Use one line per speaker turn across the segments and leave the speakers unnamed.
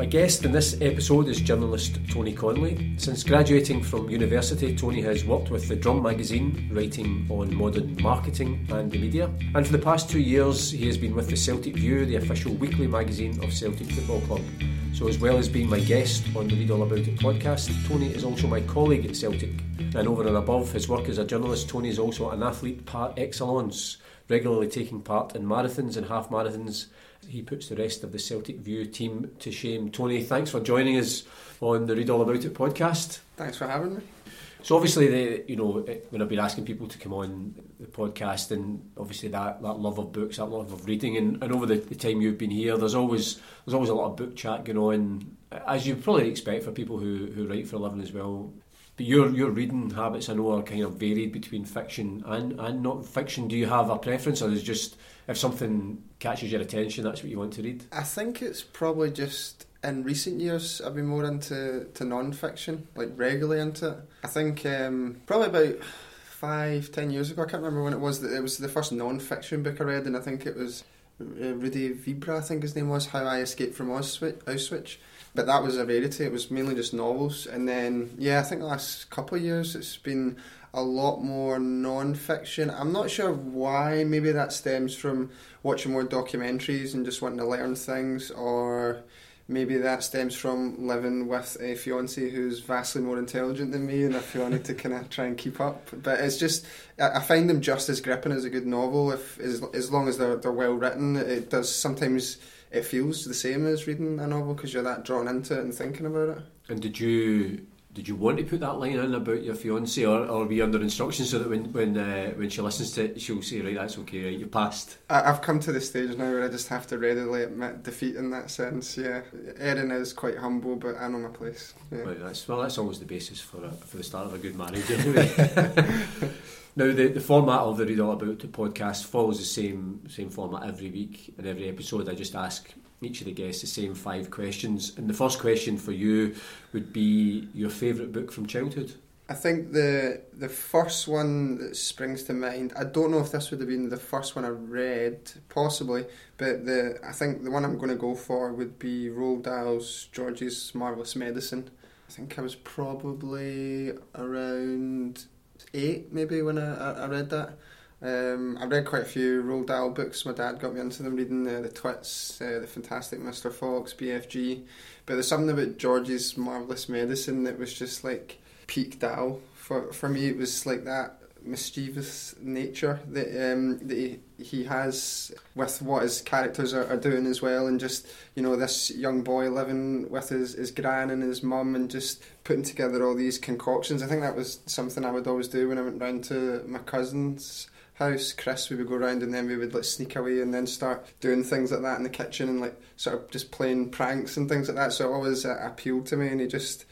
My guest in this episode is journalist Tony Conley. Since graduating from university, Tony has worked with the Drum magazine, writing on modern marketing and the media. And for the past two years, he has been with the Celtic View, the official weekly magazine of Celtic Football Club. So, as well as being my guest on the Read All About It podcast, Tony is also my colleague at Celtic. And over and above his work as a journalist, Tony is also an athlete par excellence, regularly taking part in marathons and half marathons he puts the rest of the Celtic View team to shame. Tony, thanks for joining us on the Read All About It podcast.
Thanks for having me.
So obviously, the you know when I've been asking people to come on the podcast, and obviously that, that love of books, that love of reading, and, and over the, the time you've been here, there's always there's always a lot of book chat going on, as you probably expect for people who, who write for a living as well. But your your reading habits, I know, are kind of varied between fiction and and not fiction. Do you have a preference, or is just if something catches your attention, that's what you want to read?
I think it's probably just in recent years I've been more into to non-fiction, like regularly into it. I think um, probably about five, ten years ago, I can't remember when it was, that it was the first non-fiction book I read, and I think it was uh, Rudy Vibra, I think his name was, How I Escaped from Auschwitz. But that was a rarity, it was mainly just novels. And then, yeah, I think the last couple of years it's been a lot more non-fiction. I'm not sure why. Maybe that stems from watching more documentaries and just wanting to learn things, or maybe that stems from living with a fiance who's vastly more intelligent than me, and I feel I need to kind of try and keep up. But it's just I find them just as gripping as a good novel. If as as long as they're they're well written, it does sometimes. It feels the same as reading a novel because you're that drawn into it and thinking about it.
And did you did you want to put that line in about your fiance, or, or be under instructions so that when when uh, when she listens to it, she'll say, "Right, that's okay, right, you passed."
I, have come to the stage now where I just have to readily admit defeat in that sense. Yeah, Erin is quite humble, but I know my place. Yeah.
Right, that's well, that's always the basis for a, for the start of a good marriage, anyway. now, the, the format of the Read All About the podcast follows the same same format every week. and every episode, I just ask each of the guests the same five questions. And the first question for you would be your favourite book from childhood.
I think the the first one that springs to mind. I don't know if this would have been the first one I read, possibly, but the I think the one I'm going to go for would be Roald Dahl's George's Marvelous Medicine. I think I was probably around eight, maybe when I, I read that. Um, I've read quite a few Roald Dahl books. My dad got me into them, reading uh, the Twits, uh, the Fantastic Mr. Fox, BFG. But there's something about George's Marvelous Medicine that was just like peak Dahl. For for me, it was like that mischievous nature that um, that he, he has with what his characters are, are doing as well, and just you know this young boy living with his, his gran and his mum, and just putting together all these concoctions. I think that was something I would always do when I went round to my cousins house, Chris, we would go around and then we would like sneak away and then start doing things like that in the kitchen and like sort of just playing pranks and things like that. So it always uh, appealed to me, and he just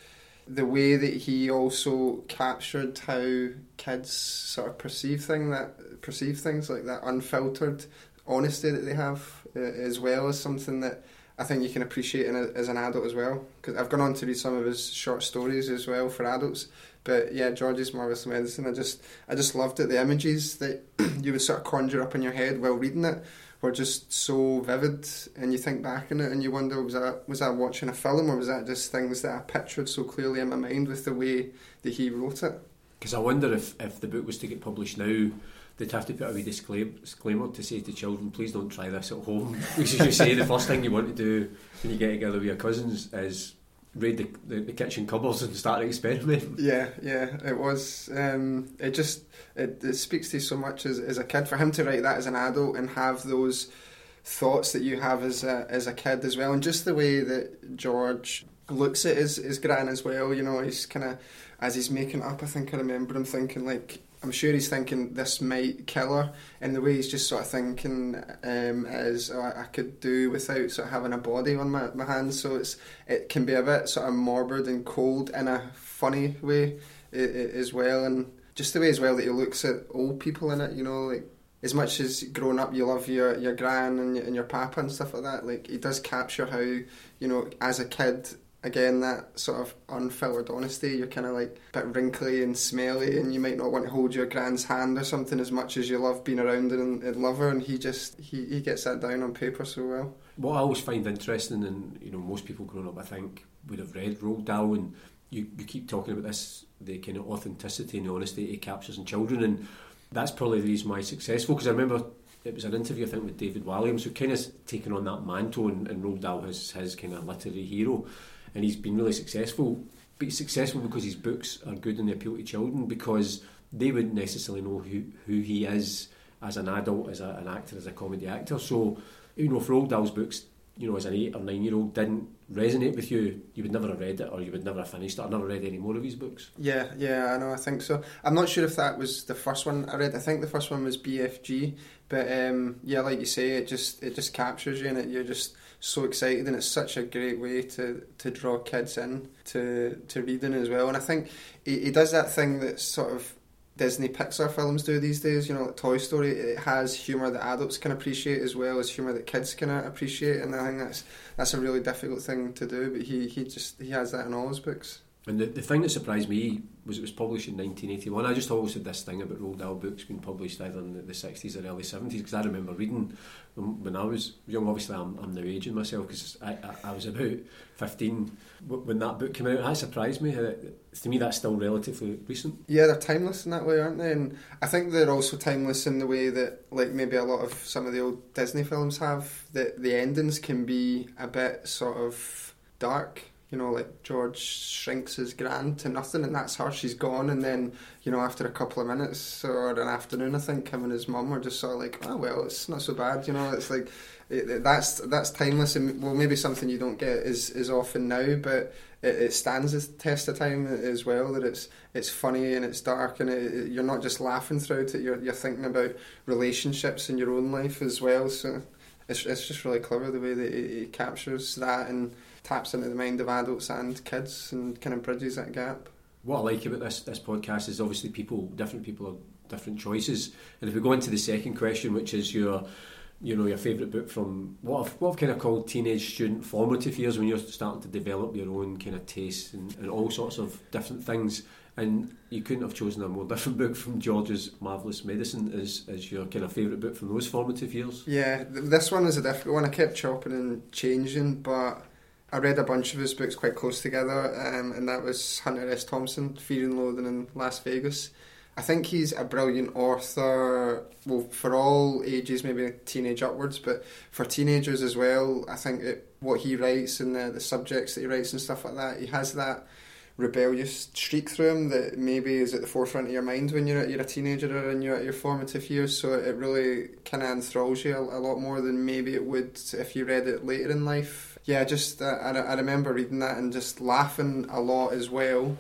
the way that he also captured how kids sort of perceive thing that perceive things like that unfiltered honesty that they have uh, as well as something that I think you can appreciate a, as an adult as well. Because I've gone on to read some of his short stories as well for adults. But yeah, George's Marvelous Medicine. I just I just loved it. The images that you would sort of conjure up in your head while reading it were just so vivid, and you think back on it and you wonder was that was that watching a film or was that just things that I pictured so clearly in my mind with the way that he wrote it.
Because I wonder if if the book was to get published now they'd have to put a wee disclaimer to say to children, please don't try this at home. Because as you say, the first thing you want to do when you get together with your cousins is raid the, the, the kitchen cupboards and start experimenting.
Yeah, yeah, it was. Um, it just it, it speaks to you so much as, as a kid. For him to write that as an adult and have those thoughts that you have as a, as a kid as well, and just the way that George looks at his, his gran as well, you know, he's kind of, as he's making up, I think I remember him thinking, like, I'm sure he's thinking this might kill her, and the way he's just sort of thinking um, is oh, I could do without sort of having a body on my, my hands. So it's it can be a bit sort of morbid and cold in a funny way as well, and just the way as well that he looks at old people in it. You know, like as much as growing up you love your your gran and your, and your papa and stuff like that. Like he does capture how you know as a kid again that sort of unfiltered honesty. You're kind of like a bit wrinkly and smelly and you might not want to hold your grand's hand or something as much as you love being around and, and love her and he just he, he gets that down on paper so well.
What I always find interesting and you know most people growing up I think would have read Roald Dahl and you, you keep talking about this the kind of authenticity and honesty he captures in children and that's probably the reason why he's successful because I remember it was an interview I think with David Walliams who kind of taken on that mantle and, and Roald Dahl as his kind of literary hero and he's been really successful. But he's successful because his books are good and they appeal to children because they wouldn't necessarily know who, who he is as an adult, as a, an actor, as a comedy actor. So, you know, for Roald Dahl's books, you know, as an eight or nine year old didn't resonate with you, you would never have read it or you would never have finished it or never read any more of his books.
Yeah, yeah, I know, I think so. I'm not sure if that was the first one I read. I think the first one was BFG, but um, yeah, like you say, it just it just captures you and it, you're just so excited and it's such a great way to, to draw kids in to, to reading as well. And I think he, he does that thing that sort of Disney Pixar films do these days. You know, like Toy Story, it has humour that adults can appreciate as well as humour that kids can appreciate, and I think that's that's a really difficult thing to do. But he, he just he has that in all his books.
And the, the thing that surprised me was it was published in 1981. I just always had this thing about Roald Dahl books being published either in the, the 60s or early 70s because I remember reading them when I was young. Obviously, I'm, I'm now aging myself because I, I, I, was about 15 when that book came out. That surprised me. To me, that's still relatively recent.
Yeah, they're timeless in that way, aren't they? And I think they're also timeless in the way that, like, maybe a lot of some of the old Disney films have, that the endings can be a bit sort of dark you know, like George shrinks his grand to nothing, and that's her. She's gone, and then you know, after a couple of minutes or an afternoon, I think him and his mum are just sort of like, oh well, it's not so bad. You know, it's like it, that's that's timeless, and well, maybe something you don't get is is often now, but it, it stands the test of time as well. That it's it's funny and it's dark, and it, you're not just laughing throughout it. You're you're thinking about relationships in your own life as well. So it's it's just really clever the way that it captures that and taps into the mind of adults and kids and kind of bridges that gap.
What I like about this this podcast is obviously people, different people have different choices. And if we go into the second question, which is your you know your favourite book from what I've, what I've kind of called teenage student formative years when you're starting to develop your own kind of tastes and, and all sorts of different things and you couldn't have chosen a more different book from George's Marvellous Medicine as, as your kind of favourite book from those formative years
yeah this one is a difficult one I kept chopping and changing but I read a bunch of his books quite close together, um, and that was Hunter S. Thompson, Fear and Loathing in Las Vegas. I think he's a brilliant author, well, for all ages, maybe teenage upwards, but for teenagers as well. I think it, what he writes and the, the subjects that he writes and stuff like that, he has that rebellious streak through him that maybe is at the forefront of your mind when you're you're a teenager or when you're at your formative years. So it really kind of enthralls you a, a, lot more than maybe it would if you read it later in life. Yeah, just uh, I, I remember reading that and just laughing a lot as well.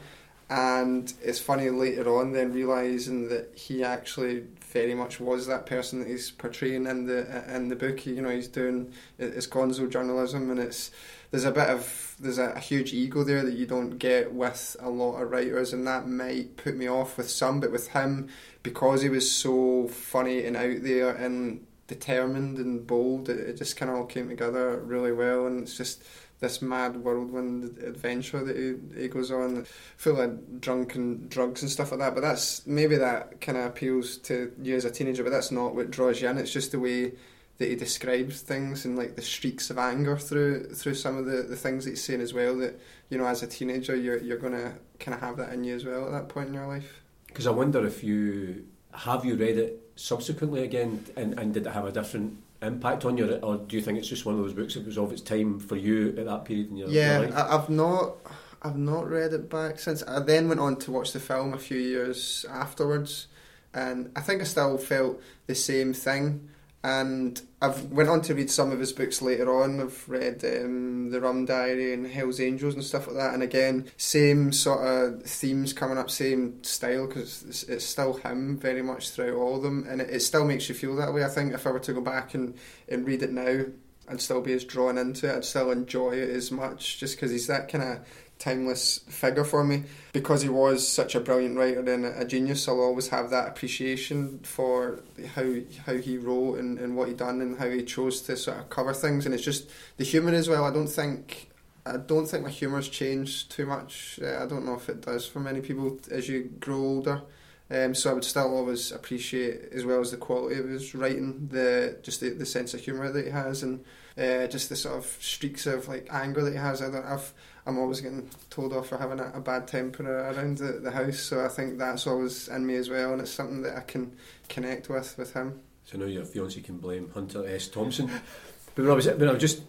And it's funny later on then realizing that he actually very much was that person that he's portraying in the in the book. You know, he's doing it's gonzo journalism, and it's there's a bit of there's a, a, huge ego there that you don't get with a lot of writers, and that might put me off with some. But with him, because he was so funny and out there and determined and bold, it, it just kind of all came together really well, and it's just this mad whirlwind adventure that he, he goes on, full of drunk and drugs and stuff like that. But that's maybe that kind of appeals to you as a teenager, but that's not what draws you in. It's just the way that he describes things and like the streaks of anger through through some of the, the things that he's saying as well. That you know, as a teenager, you're you're gonna kind of have that in you as well at that point in your life.
Because I wonder if you have you read it subsequently again, and, and did it have a different impact on you, or do you think it's just one of those books that was of its time for you at that period in your,
yeah,
your life?
Yeah, I've not. I've not read it back since. I then went on to watch the film a few years afterwards, and I think I still felt the same thing and I've went on to read some of his books later on. I've read um, the Rum Diary and Hell's Angels and stuff like that. And again, same sort of themes coming up, same style because it's, it's, still him very much throughout all of them, and it, it, still makes you feel that way. I think if I were to go back and, and read it now, I'd still be as drawn into it. I'd still enjoy it as much, just because he's that kind of timeless figure for me. Because he was such a brilliant writer and a genius, I'll always have that appreciation for how how he wrote and, and what he done and how he chose to sort of cover things. And it's just the humour as well. I don't think I don't think my humour's changed too much. Uh, I don't know if it does for many people as you grow older. Um, so I would still always appreciate, as well as the quality of his writing, the just the, the sense of humour that he has, and uh, just the sort of streaks of like anger that he has. I don't, I've I'm always getting told off for having a, a bad temper around the, the house. So I think that's always in me as well, and it's something that I can connect with with him.
So now your fiance can blame Hunter S. Thompson. but when I was when I was just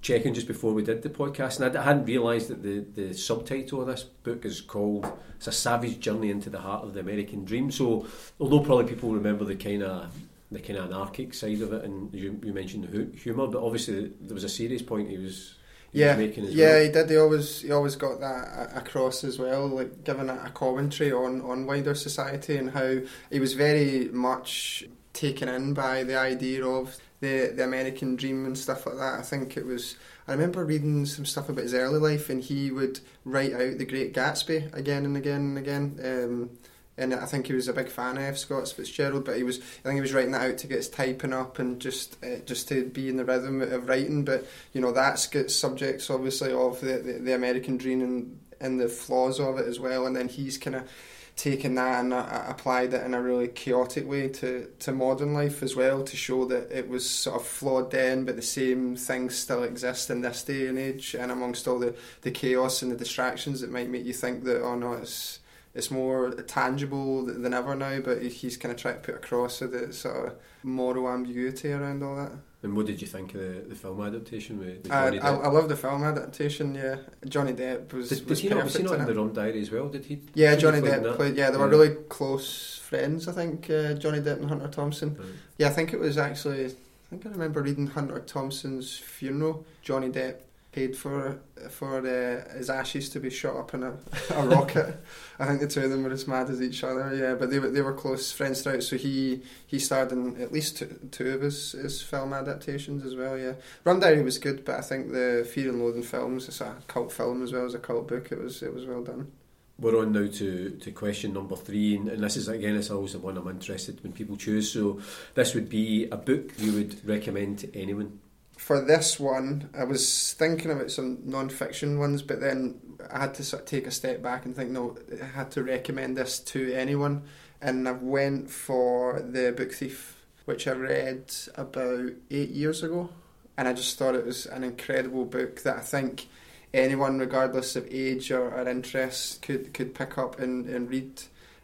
checking just before we did the podcast, and I hadn't realised that the, the subtitle of this book is called "It's a Savage Journey into the Heart of the American Dream." So although probably people remember the kind of the kind of anarchic side of it, and you, you mentioned the humour, but obviously there was a serious point he was
yeah, yeah, well. he did. He always he always got that across as well, like giving a commentary on on wider society and how he was very much taken in by the idea of the the American dream and stuff like that. I think it was. I remember reading some stuff about his early life, and he would write out The Great Gatsby again and again and again. Um, and I think he was a big fan of F. Scott Fitzgerald, but he was I think he was writing that out to get his typing up and just uh, just to be in the rhythm of writing. But you know that's got subjects obviously of the, the, the American dream and and the flaws of it as well. And then he's kind of taken that and uh, applied it in a really chaotic way to, to modern life as well to show that it was sort of flawed then but the same things still exist in this day and age and amongst all the, the chaos and the distractions that might make you think that oh no it's it's more tangible than ever now, but he's kind of trying to put across the sort of moral ambiguity around all that.
And what did you think of the, the film adaptation with,
I, I, I love the film adaptation. Yeah, Johnny Depp was.
Did,
was
he not, was he not in, the Rum Diary as well? Did he?
Yeah, Johnny Depp played. Yeah, they were yeah. really close friends. I think uh, Johnny Depp and Hunter Thompson. Right. Yeah, I think it was actually. I think I remember reading Hunter Thompson's funeral. Johnny Depp paid for for uh, his ashes to be shot up in a, a rocket. I think the two of them were as mad as each other. Yeah, but they were they were close friends throughout. So he he starred in at least two, two of his, his film adaptations as well. Yeah, Rum Diary was good, but I think the Fear and Loathing films it's a cult film as well as a cult book. It was it was well done.
We're on now to, to question number three, and, and this is again, it's always the one I'm interested when people choose. So, this would be a book you would recommend to anyone
for this one, I was thinking about some non-fiction ones, but then I had to sort of take a step back and think, no, I had to recommend this to anyone, and I went for the Book Thief, which I read about eight years ago, and I just thought it was an incredible book that I think anyone, regardless of age or, or interest, could could pick up and, and read.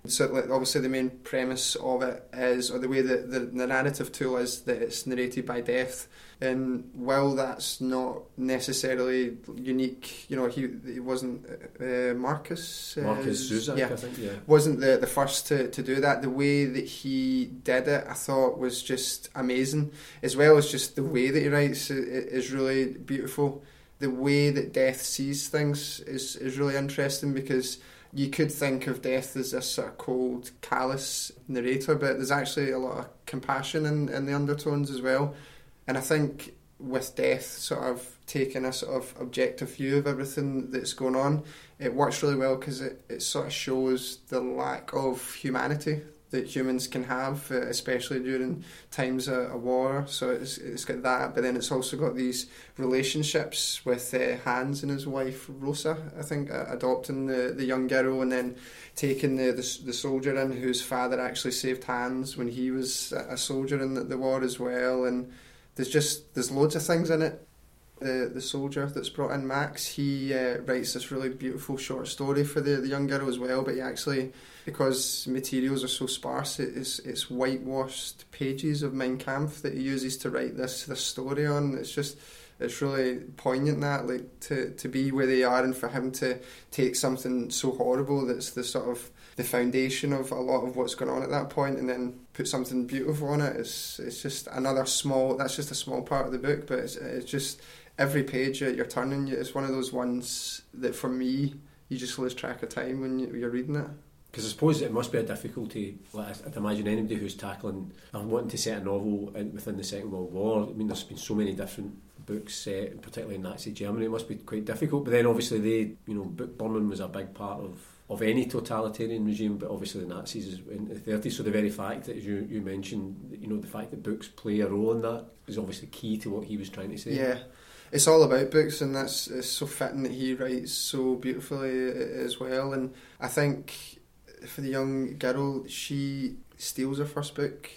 So, like, obviously, the main premise of it is, or the way that the, the narrative tool is, that it's narrated by death and while that's not necessarily unique, you know, he he wasn't uh, Markus.
Uh, Markus Zusak, yeah, I think, yeah,
wasn't the the first to, to do that. The way that he did it, I thought, was just amazing. As well as just the way that he writes is really beautiful. The way that Death sees things is is really interesting because you could think of death as this sort of cold, callous narrator, but there's actually a lot of compassion in, in the undertones as well. And I think with death sort of taking a sort of objective view of everything that's going on, it works really well because it, it sort of shows the lack of humanity that humans can have, uh, especially during times of, war. So it's, it's got that, but then it's also got these relationships with uh, Hans and his wife Rosa, I think, uh, adopting the, the young girl and then taking the, the, the soldier in whose father actually saved Hans when he was a soldier in the, the war as well. And there's just there's loads of things in it. The the soldier that's brought in Max, he uh, writes this really beautiful short story for the, the young girl as well. But he actually, because materials are so sparse, it's it's whitewashed pages of Mein Kampf that he uses to write this this story on. It's just it's really poignant that like to to be where they are and for him to take something so horrible that's the sort of the foundation of a lot of what's going on at that point and then put something beautiful on it it's it's just another small that's just a small part of the book but it's, it's just every page that you're turning it's one of those ones that for me you just lose track of time when you're reading it
because I suppose it must be a difficulty. Like I'd imagine anybody who's tackling or wanting to set a novel within the Second World War. I mean, there's been so many different books set, particularly in Nazi Germany. It must be quite difficult. But then, obviously, they, you know, book burning was a big part of of any totalitarian regime, but obviously the Nazis in the 30s. So the very fact that, you, you mentioned, you know, the fact that books play a role in that is obviously key to what he was trying to say.
Yeah, it's all about books, and that's it's so fitting that he writes so beautifully uh, as well. And I think for the young girl, she steals her first book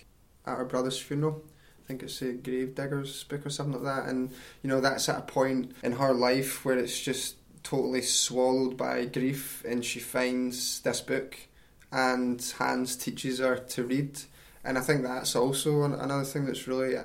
at her brother's funeral. I think it's a Gravedigger's book or something like that. And, you know, that's at a point in her life where it's just totally swallowed by grief and she finds this book and Hans teaches her to read. And I think that's also another thing that's really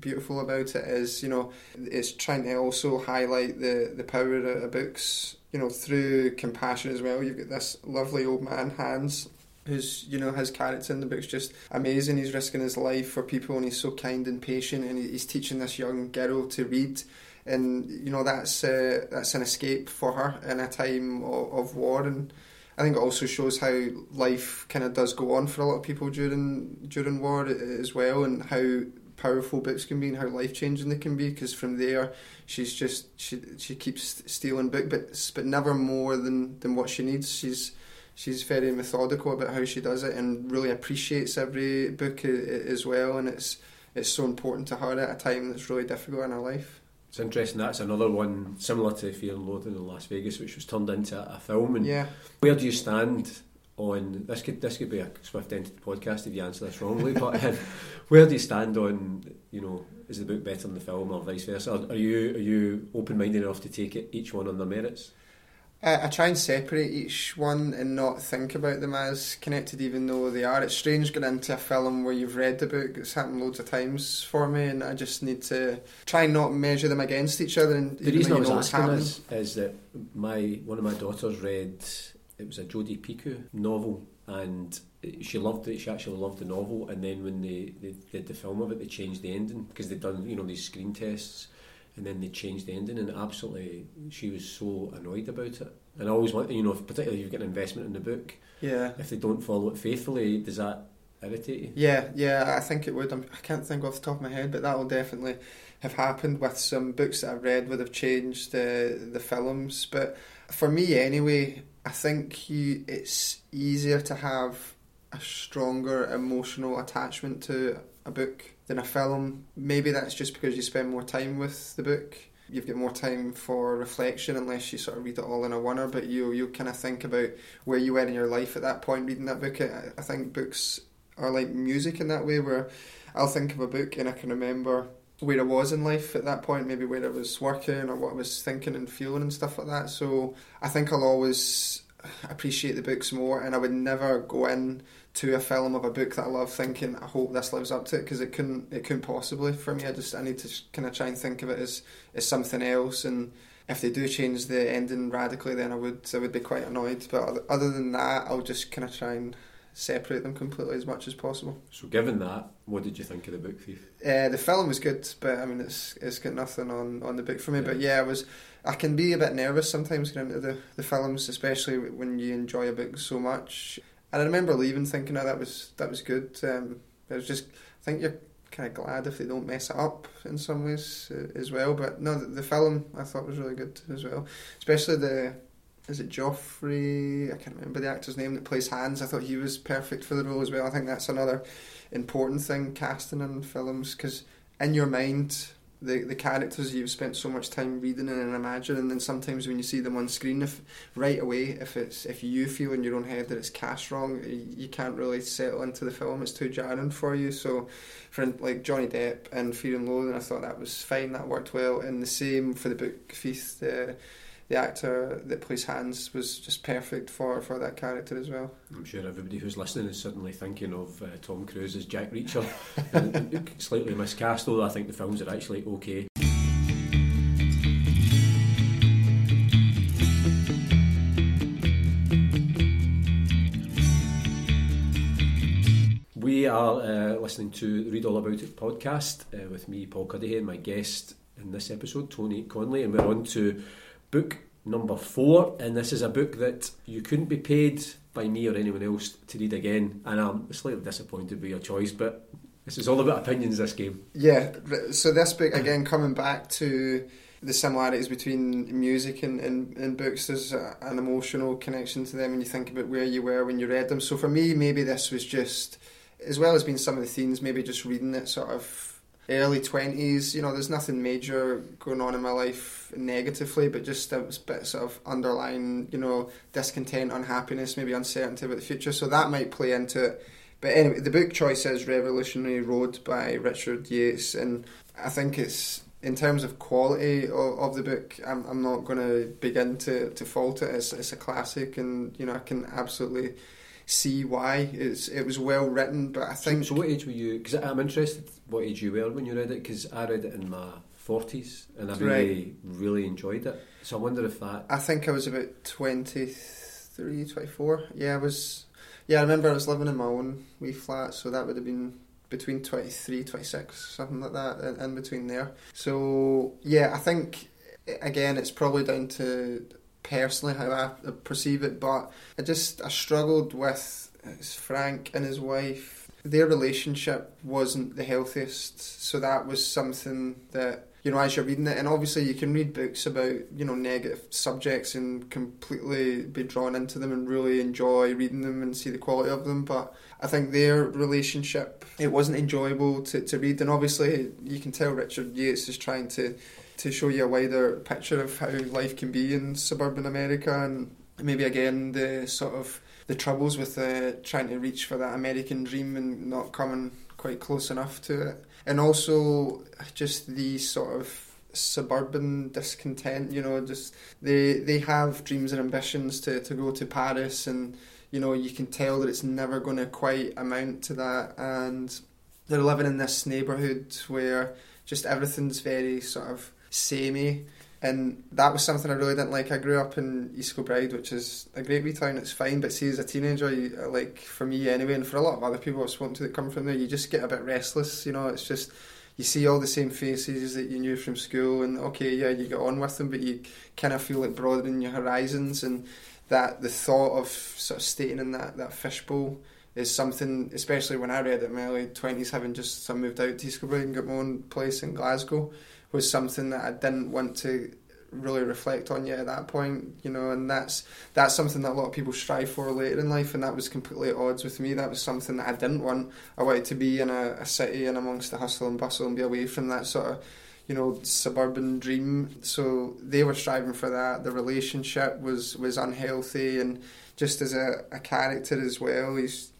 beautiful about it is, you know, it's trying to also highlight the, the power of books you know, through compassion as well. You've got this lovely old man, Hans, who's, you know, his character in the book's just amazing. He's risking his life for people and he's so kind and patient and he's teaching this young girl to read. And, you know, that's uh, that's an escape for her in a time of, of war. And I think it also shows how life kind of does go on for a lot of people during during war as well and how powerful books can be and how life changing they can be. Because from there, she's just she she keeps stealing book, but but never more than than what she needs. She's she's very methodical about how she does it and really appreciates every book as well. And it's it's so important to her at a time that's really difficult in her life.
It's interesting. That's another one similar to Fear and Loathing in Las Vegas, which was turned into a film. And
yeah.
where do you stand on this? Could this could be a swift end to the podcast if you answer this wrongly, but um, where do you stand on you know is the book better than the film or vice versa? Are, are you are you open minded enough to take it each one on their merits?
I, I try and separate each one and not think about them as connected, even though they are. It's strange getting into a film where you've read the book. It's happened loads of times for me, and I just need to try and not measure them against each other. And
the reason I was asking is, is that my one of my daughters read it was a Jodi Picoult novel, and she loved it. She actually loved the novel, and then when they, they did the film of it, they changed the ending because they'd done you know these screen tests, and then they changed the ending, and absolutely she was so annoyed about it. And I always want you know, particularly if you've got an investment in the book,
yeah.
If they don't follow it faithfully, does that irritate you?
Yeah, yeah, I think it would. I'm, I can not think off the top of my head, but that will definitely have happened with some books that I've read would have changed uh, the films. But for me, anyway, I think you, it's easier to have a stronger emotional attachment to a book than a film. Maybe that's just because you spend more time with the book. You've got more time for reflection unless you sort of read it all in a oneer, but you you kind of think about where you were in your life at that point reading that book. I, I think books are like music in that way where I'll think of a book and I can remember where I was in life at that point, maybe where I was working or what I was thinking and feeling and stuff like that. So I think I'll always appreciate the books more, and I would never go in to a film of a book that I love thinking I hope this lives up to it because it couldn't it couldn't possibly for me. I just I need to kind of try and think of it as as something else and. If they do change the ending radically, then I would I would be quite annoyed. But other than that, I'll just kind of try and separate them completely as much as possible.
So, given that, what did you think of the book Thief?
Uh, the film was good, but I mean, it's it's got nothing on, on the book for me. Yeah. But yeah, I was I can be a bit nervous sometimes going into the, the films, especially when you enjoy a book so much. And I remember leaving thinking, oh, that was that was good. Um, it was just I think you're kind of glad if they don't mess it up in some ways uh, as well. But no, the, the film I thought was really good as well, especially the is it Geoffrey? I can't remember the actor's name that plays Hans. I thought he was perfect for the role as well. I think that's another important thing casting in films because in your mind the the characters you've spent so much time reading and imagining, and then sometimes when you see them on screen, if right away if it's if you feel in your own head that it's cast wrong, you can't really settle into the film. It's too jarring for you. So, for like Johnny Depp and Fear and Loathing, I thought that was fine. That worked well. And the same for the book Thief. Uh, the actor that plays Hans was just perfect for, for that character as well.
I'm sure everybody who's listening is suddenly thinking of uh, Tom Cruise as Jack Reacher. slightly miscast, although I think the films are actually okay. We are uh, listening to Read All About It podcast uh, with me, Paul Cuddihy, and my guest in this episode, Tony Conley, and we're on to book number four. And this is a book that you couldn't be paid by me or anyone else to read again, and I'm slightly disappointed with your choice, but this is all about opinions. This game,
Yeah, so this book again coming back to the similarities between music and, and, and books. There's an emotional connection to them when you think about where you were when you read them. So for me, maybe this was just, as well as being some of the themes, maybe just reading it sort of early twenties. You know, there's nothing major going on in my life negatively, but just a bit sort of underlying, you know, discontent, unhappiness, maybe uncertainty about the future. So that might play into it. But anyway, the book choice is Revolutionary Road by Richard Yates, and I think it's in terms of quality of, of the book. I'm, I'm not going to begin to, to fault it. It's, it's a classic, and you know I can absolutely see why it's it was well written. But I think
so what age were you? Because I'm interested what age you were when you read it, because I read it in my forties and I really really enjoyed it. So I wonder if that
I think I was about 23, 24. Yeah, I was. Yeah, I remember I was living in my own wee flat, so that would have been between 23, 26, something like that, in, in between there. So, yeah, I think, again, it's probably down to personally how I perceive it, but I just, I struggled with Frank and his wife. Their relationship wasn't the healthiest, so that was something that you know, as you're reading it, and obviously you can read books about, you know, negative subjects and completely be drawn into them and really enjoy reading them and see the quality of them. But I think their relationship, it wasn't enjoyable to, to read. And obviously you can tell Richard Yates is trying to, to show you a wider picture of how life can be in suburban America and maybe again the sort of the troubles with uh, trying to reach for that American dream and not coming quite close enough to it. And also just the sort of suburban discontent you know just they they have dreams and ambitions to, to go to Paris and you know you can tell that it's never going to quite amount to that. And they're living in this neighborhood where just everything's very sort of samey and that was something I really didn't like. I grew up in East Kilbride, which is a great wee town. It's fine, but see, as a teenager, you, uh, like for me anyway, and for a lot of other people I've spoken to that come from there, you just get a bit restless. You know, it's just you see all the same faces that you knew from school, and okay, yeah, you get on with them, but you kind of feel like broadening your horizons, and that the thought of sort of staying in that that fishbowl is something, especially when I read it in my early twenties, having just moved out to East Kilbride and got my own place in Glasgow was something that I didn't want to really reflect on yet at that point, you know, and that's that's something that a lot of people strive for later in life, and that was completely at odds with me. That was something that I didn't want. I wanted to be in a, a city and amongst the hustle and bustle and be away from that sort of, you know, suburban dream. So they were striving for that. The relationship was was unhealthy, and just as a, a character as well, he's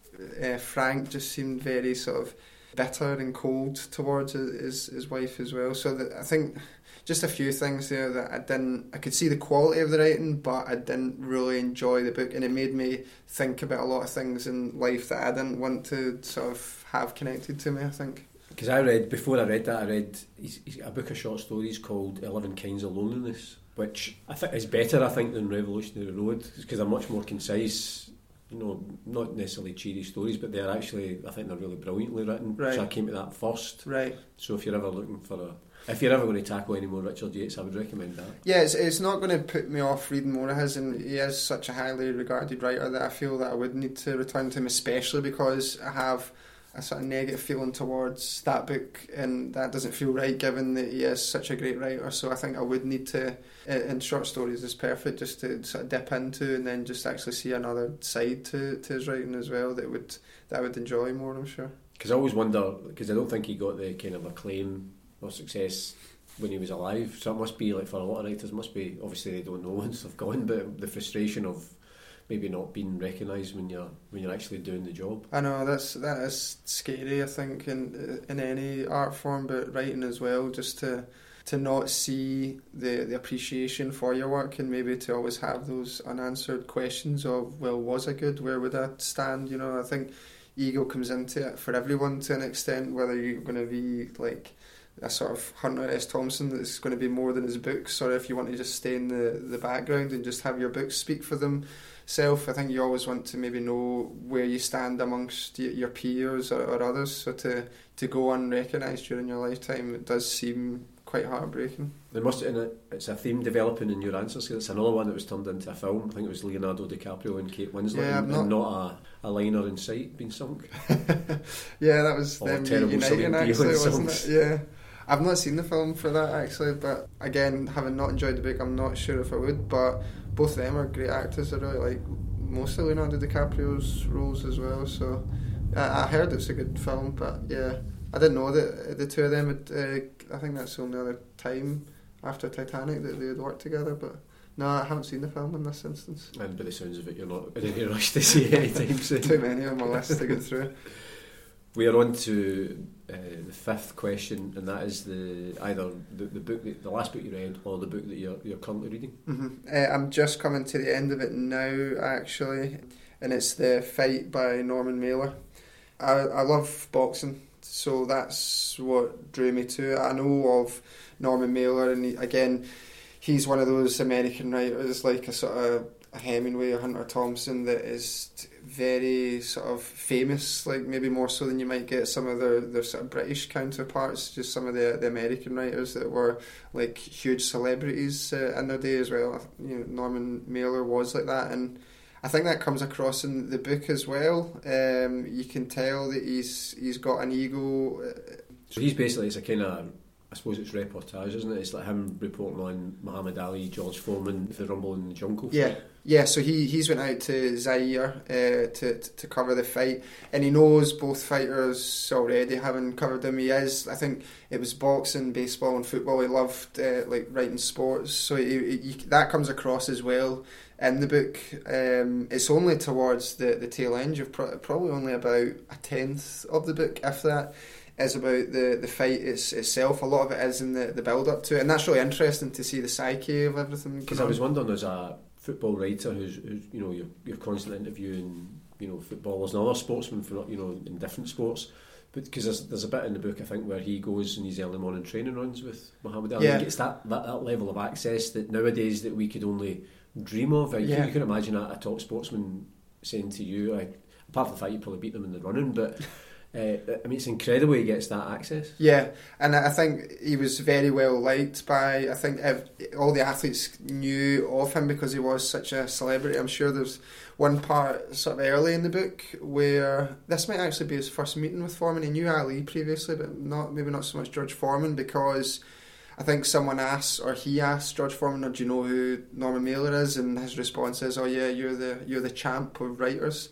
uh, Frank just seemed very sort of bitter and cold towards his his wife as well. So that I think just a few things there that I didn't. I could see the quality of the writing, but I didn't really enjoy the book, and it made me think about a lot of things in life that I didn't want to sort of have connected to me. I think.
Because I read before I read that, I read he's, he's a book of short stories called Eleven Kinds of Loneliness, which I think is better, I think, than Revolutionary Road because they're much more concise. You know, not necessarily cheery stories, but they're actually, I think, they're really brilliantly written.
Right.
So I came to that first.
Right.
So if you're ever looking for a, if you're ever going to tackle any more Richard Yates, I would recommend that.
Yeah, it's, it's not going to put me off reading more of his, and he is such a highly regarded writer that I feel that I would need to return to him, especially because I have a sort of negative feeling towards that book, and that doesn't feel right given that he is such a great writer. So I think I would need to, in short stories, is perfect just to sort of dip into, and then just actually see another side to, to his writing as well that would that I would enjoy more. I'm sure.
Because I always wonder, because I don't think he got the kind of acclaim or success when he was alive. So it must be like for a lot of writers, must be obviously they don't know once they've gone, but the frustration of maybe not being recognised when you're when you're actually doing the job.
I know that's that is scary. I think in in any art form, but writing as well, just to to not see the the appreciation for your work, and maybe to always have those unanswered questions of well, was I good? Where would I stand? You know, I think ego comes into it for everyone to an extent, whether you're going to be like a sort of Hunter S. Thompson that's going to be more than his books, or if you want to just stay in the, the background and just have your books speak for themselves. I think you always want to maybe know where you stand amongst your peers or, or others. So to, to go unrecognised during your lifetime, it does seem quite heartbreaking.
There must it. It's a theme developing in your answers. It's another one that was turned into a film. I think it was Leonardo DiCaprio and Kate Winslet,
Yeah,
and,
I'm
and not a, a liner in sight being sunk.
yeah, that was
Or
them
terrible Celine Dion
actually, wasn't
songs.
it? Yeah. I've not seen the film for that actually, but again, having not enjoyed the book, I'm not sure if I would. But both of them are great actors. I really like most of Leonardo DiCaprio's roles as well. So I, I heard it's a good film, but yeah, I didn't know that the two of them. Had, uh, I think that's the only other time after Titanic that they had worked together. But no, I haven't seen the film in this instance.
And by the sounds of it, you're not in any rush to see it anytime soon.
Too many on my list to get through.
We are on to uh, the fifth question, and that is the either the, the book, that, the last book you read, or the book that you're you're currently reading.
hmm Uh, I'm just coming to the end of it now, actually, and it's the fight by Norman Mailer. I I love boxing, so that's what drew me to it. I know of Norman Mailer, and he, again, he's one of those American writers like a sort of a Hemingway or Hunter Thompson that is t- very sort of famous, like maybe more so than you might get some of their, their sort of British counterparts, just some of the the American writers that were like huge celebrities uh, in their day as well. You know, Norman Mailer was like that, and I think that comes across in the book as well. Um, you can tell that he's he's got an ego. uh,
So he's basically it's a kind of suppose it's reportage, isn't it? It's like him reporting on Muhammad Ali, George Foreman, the Rumble in the Jungle.
Yeah, yeah. So he he's went out to Zaire uh, to to cover the fight, and he knows both fighters already. Having covered them, he is. I think it was boxing, baseball, and football. He loved uh, like writing sports, so he, he, that comes across as well in the book. Um, it's only towards the the tail end. You've pro- probably only about a tenth of the book, if that. Is about the, the fight it's, itself. A lot of it is in the, the build up to it, and that's really interesting to see the psyche of everything.
Because I was wondering, as a football writer, who's, who's you know you're, you're constantly interviewing you know footballers and other sportsmen for you know in different sports. But because there's, there's a bit in the book, I think, where he goes in his early morning training runs with Muhammad Ali.
Yeah.
He gets that, that, that level of access that nowadays that we could only dream of. Like,
Yeah.
You can imagine a, a top sportsman saying to you, like, apart from the fact you probably beat them in the running, but uh, I mean, it's incredible he gets that access.
Yeah, and I think he was very well liked by. I think all the athletes knew of him because he was such a celebrity. I'm sure there's one part sort of early in the book where this might actually be his first meeting with Foreman. He knew Ali previously, but not maybe not so much George Foreman because. I think someone asked, or he asked George Foreman, "Do you know who Norman Mailer is?" And his response is, "Oh yeah, you're the you're the champ of writers."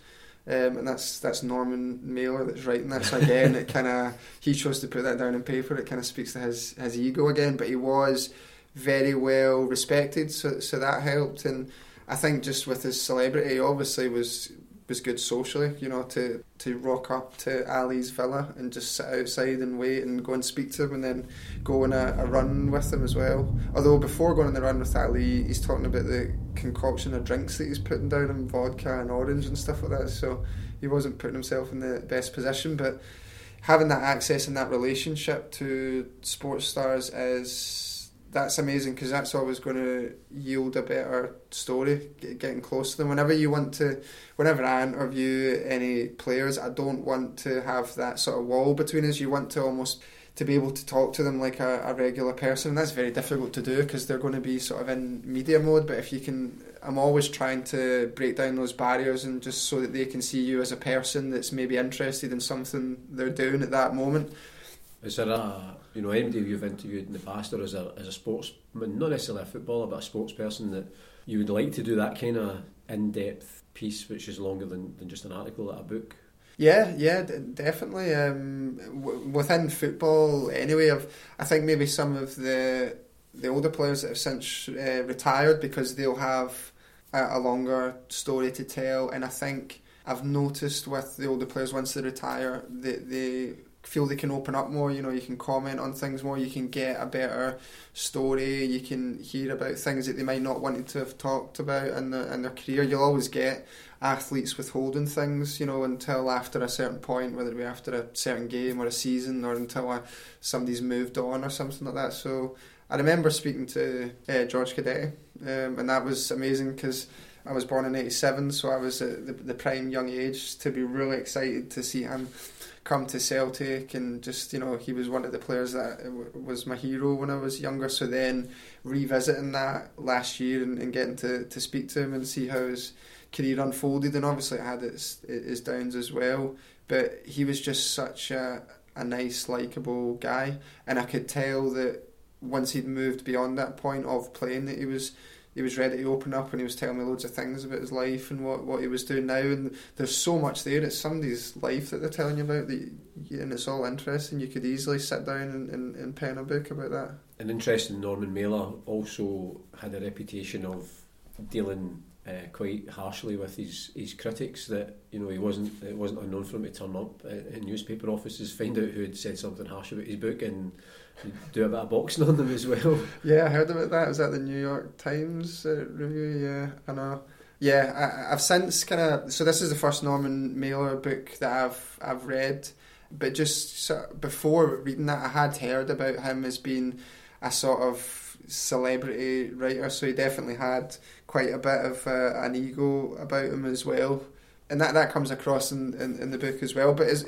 Um, and that's that's Norman Mailer that's writing that. So again, it kind of he chose to put that down in paper. It kind of speaks to his his ego again. But he was very well respected, so so that helped. And I think just with his celebrity, obviously was was good socially. You know, to to rock up to Ali's villa and just sit outside and wait and go and speak to him, and then go on a, a run with him as well. Although before going on the run with Ali, he's talking about the concoction of drinks that he's putting down and vodka and orange and stuff like that. So he wasn't putting himself in the best position, but having that access and that relationship to sports stars is that's amazing because that's always going to yield a better story getting close to them. Whenever you want to whenever i interview any players i don't want to have that sort of wall between us. You want to almost to be able to talk to them like a, a regular person and that's very difficult to do because they're going to be sort of in media mode. But if you can i'm always trying to break down those barriers and just so that they can see you as a person that's maybe interested in something they're doing at that moment
Is there a you know anybody you've interviewed in the past, or as a as a sportsman, not necessarily a footballer, but a sports person that you would like to do that kind of in depth piece, which is longer than, than just an article, like a book?
Yeah, yeah, d- definitely. Um, w- within football, anyway, I've, I think maybe some of the the older players that have since uh, retired because they'll have a, a longer story to tell, and I think I've noticed with the older players once they retire, they they feel they can open up more. You know, you can comment on things more. You can get a better story. You can hear about things that they might not wanted to have talked about in their in their career. You'll always get athletes withholding things, you know, until after a certain point, whether it be after a certain game or a season, or until a, somebody's moved on or something like that. So I remember speaking to uh, Jorge Cadete, um, and that was amazing because. I was born in '87, so I was at the, the prime young age to be really excited to see him come to Celtic and just you know he was one of the players that was my hero when I was younger. So then revisiting that last year and, and getting to, to speak to him and see how his career unfolded, and obviously it had its its downs as well. But he was just such a a nice, likable guy, and I could tell that once he'd moved beyond that point of playing, that he was he was ready to open up and he was telling me loads of things about his life and what, what he was doing now. And there's so much there. It's somebody's life that they're telling you about that you, and it's all interesting. You could easily sit down and, and, and pen a book about that.
An interesting Norman Mailer also had a reputation of dealing uh, quite harshly with his, his critics that you know he wasn't it wasn't unknown for him to turn up in newspaper offices find out who had said something harsh about his book and do a bit of boxing on them as well.
Yeah, I heard about that. Was that the New York Times uh, review? Yeah, I know. Yeah, I, have since kind of. So this is the first Norman Mailer book that I've I've read, but just sort of before reading that, I had heard about him as being a sort of celebrity writer. So he definitely had quite a bit of uh, an ego about him as well and that that comes across in, in, in the book as well. But is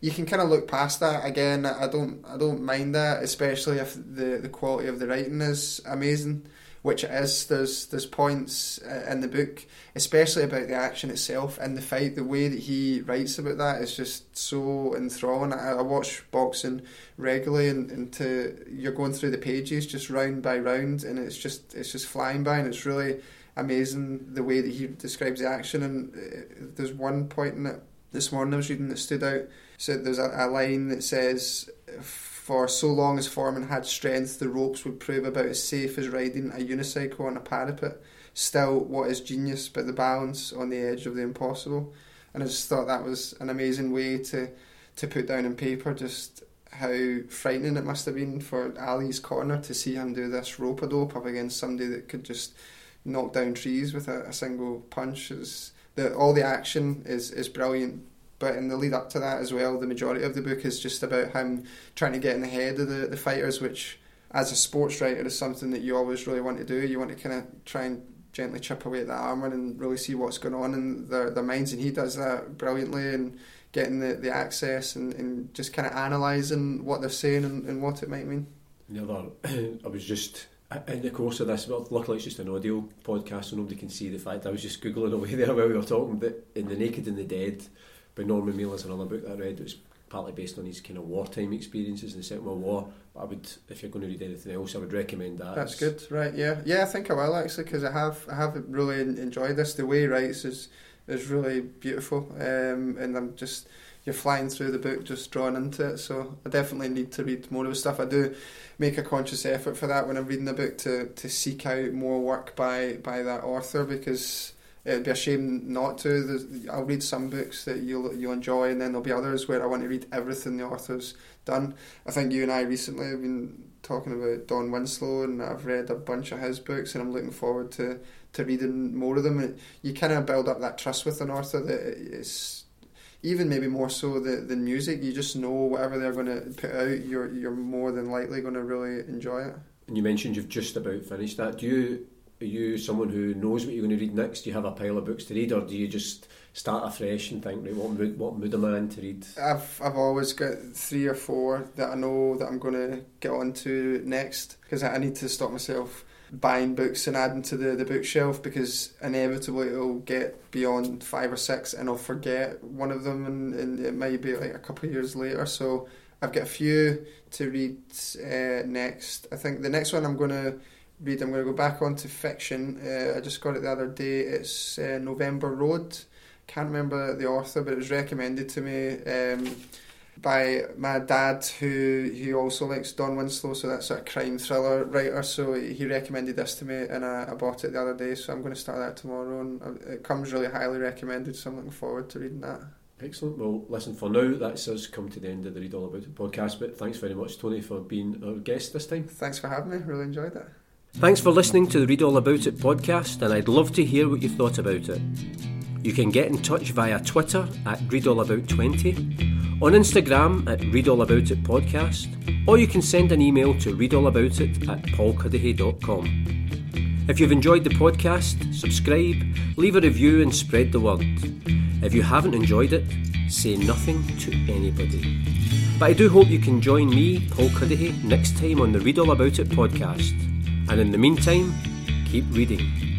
you can kind of look past that again. I don't I don't mind that, especially if the, the quality of the writing is amazing, which is. There's there's points uh, in the book, especially about the action itself and the fight. The way that he writes about that is just so enthralling. I, I watch boxing regularly, and, and to you're going through the pages just round by round, and it's just it's just flying by, and it's really amazing the way that he describes the action. And uh, there's one point in it this morning I was reading that stood out. So there's a, a line that says, "For so long as Foreman had strength, the ropes would prove about as safe as riding a unicycle on a parapet. Still, what is genius but the balance on the edge of the impossible?" And I just thought that was an amazing way to to put down in paper just how frightening it must have been for Ali's corner to see him do this rope a dope up against somebody that could just knock down trees with a, a single punch. Is the all the action is is brilliant. But in the lead up to that as well, the majority of the book is just about him trying to get in the head of the, the fighters, which as a sports writer is something that you always really want to do. You want to kind of try and gently chip away at the armour and really see what's going on in their, their minds. And he does that brilliantly and getting the, the access and, and just kind of analysing what they're saying and, and what it might mean.
The other, I was just uh, in the course of this, well, luckily it's just an audio podcast, so nobody can see the fact I was just googling away there while we were talking. But in the Naked and the Dead, by Norman Mailer, is another book that I read. Was partly based on his kind of wartime experiences in the Second World War. But I would, if you're going to read anything else, I would recommend that.
That's good, right? Yeah, yeah. I think I will actually because I have I have really enjoyed this. The way he writes is is really beautiful, um, and I'm just you're flying through the book, just drawn into it. So I definitely need to read more of his stuff. I do make a conscious effort for that when I'm reading the book to, to seek out more work by, by that author because it'd be a shame not to. There's, I'll read some books that you'll you'll enjoy, and then there'll be others where I want to read everything the author's done. I think you and I recently have been talking about Don Winslow, and I've read a bunch of his books, and I'm looking forward to to reading more of them. And you kind of build up that trust with an author that it's even maybe more so than, than music. You just know whatever they're going to put out, you're you're more than likely going to really enjoy it.
And you mentioned you've just about finished that. Do you are you someone who knows what you're going to read next? Do you have a pile of books to read, or do you just start afresh and think, right, what mood, what mood am I in to read?
I've I've always got three or four that I know that I'm going to get on to next because I need to stop myself buying books and adding to the, the bookshelf because inevitably it'll get beyond five or six and I'll forget one of them and, and it might be like a couple of years later. So I've got a few to read uh, next. I think the next one I'm going to read, I'm going to go back onto fiction. Uh, I just got it the other day. It's uh, November Road. Can't remember the author, but it was recommended to me. Um, by my dad, who he also likes Don Winslow, so that's a crime thriller writer. So he recommended this to me, and I, I bought it the other day. So I'm going to start that tomorrow, and uh, it comes really highly recommended. So I'm looking forward to reading that.
Excellent. Well, listen, for now, that's us come to the end of the Read All About It podcast. But thanks very much, Tony, for being our guest this time.
Thanks for having me. Really enjoyed it.
Thanks for listening to the Read All About It podcast, and I'd love to hear what you thought about it. You can get in touch via Twitter at ReadAllAbout20, on Instagram at ReadAllAboutIt podcast, or you can send an email to readallaboutit at paulcuddihy.com. If you've enjoyed the podcast, subscribe, leave a review, and spread the word. If you haven't enjoyed it, say nothing to anybody. But I do hope you can join me, Paul Cuddihy, next time on the Read All About It podcast. And in the meantime, keep reading.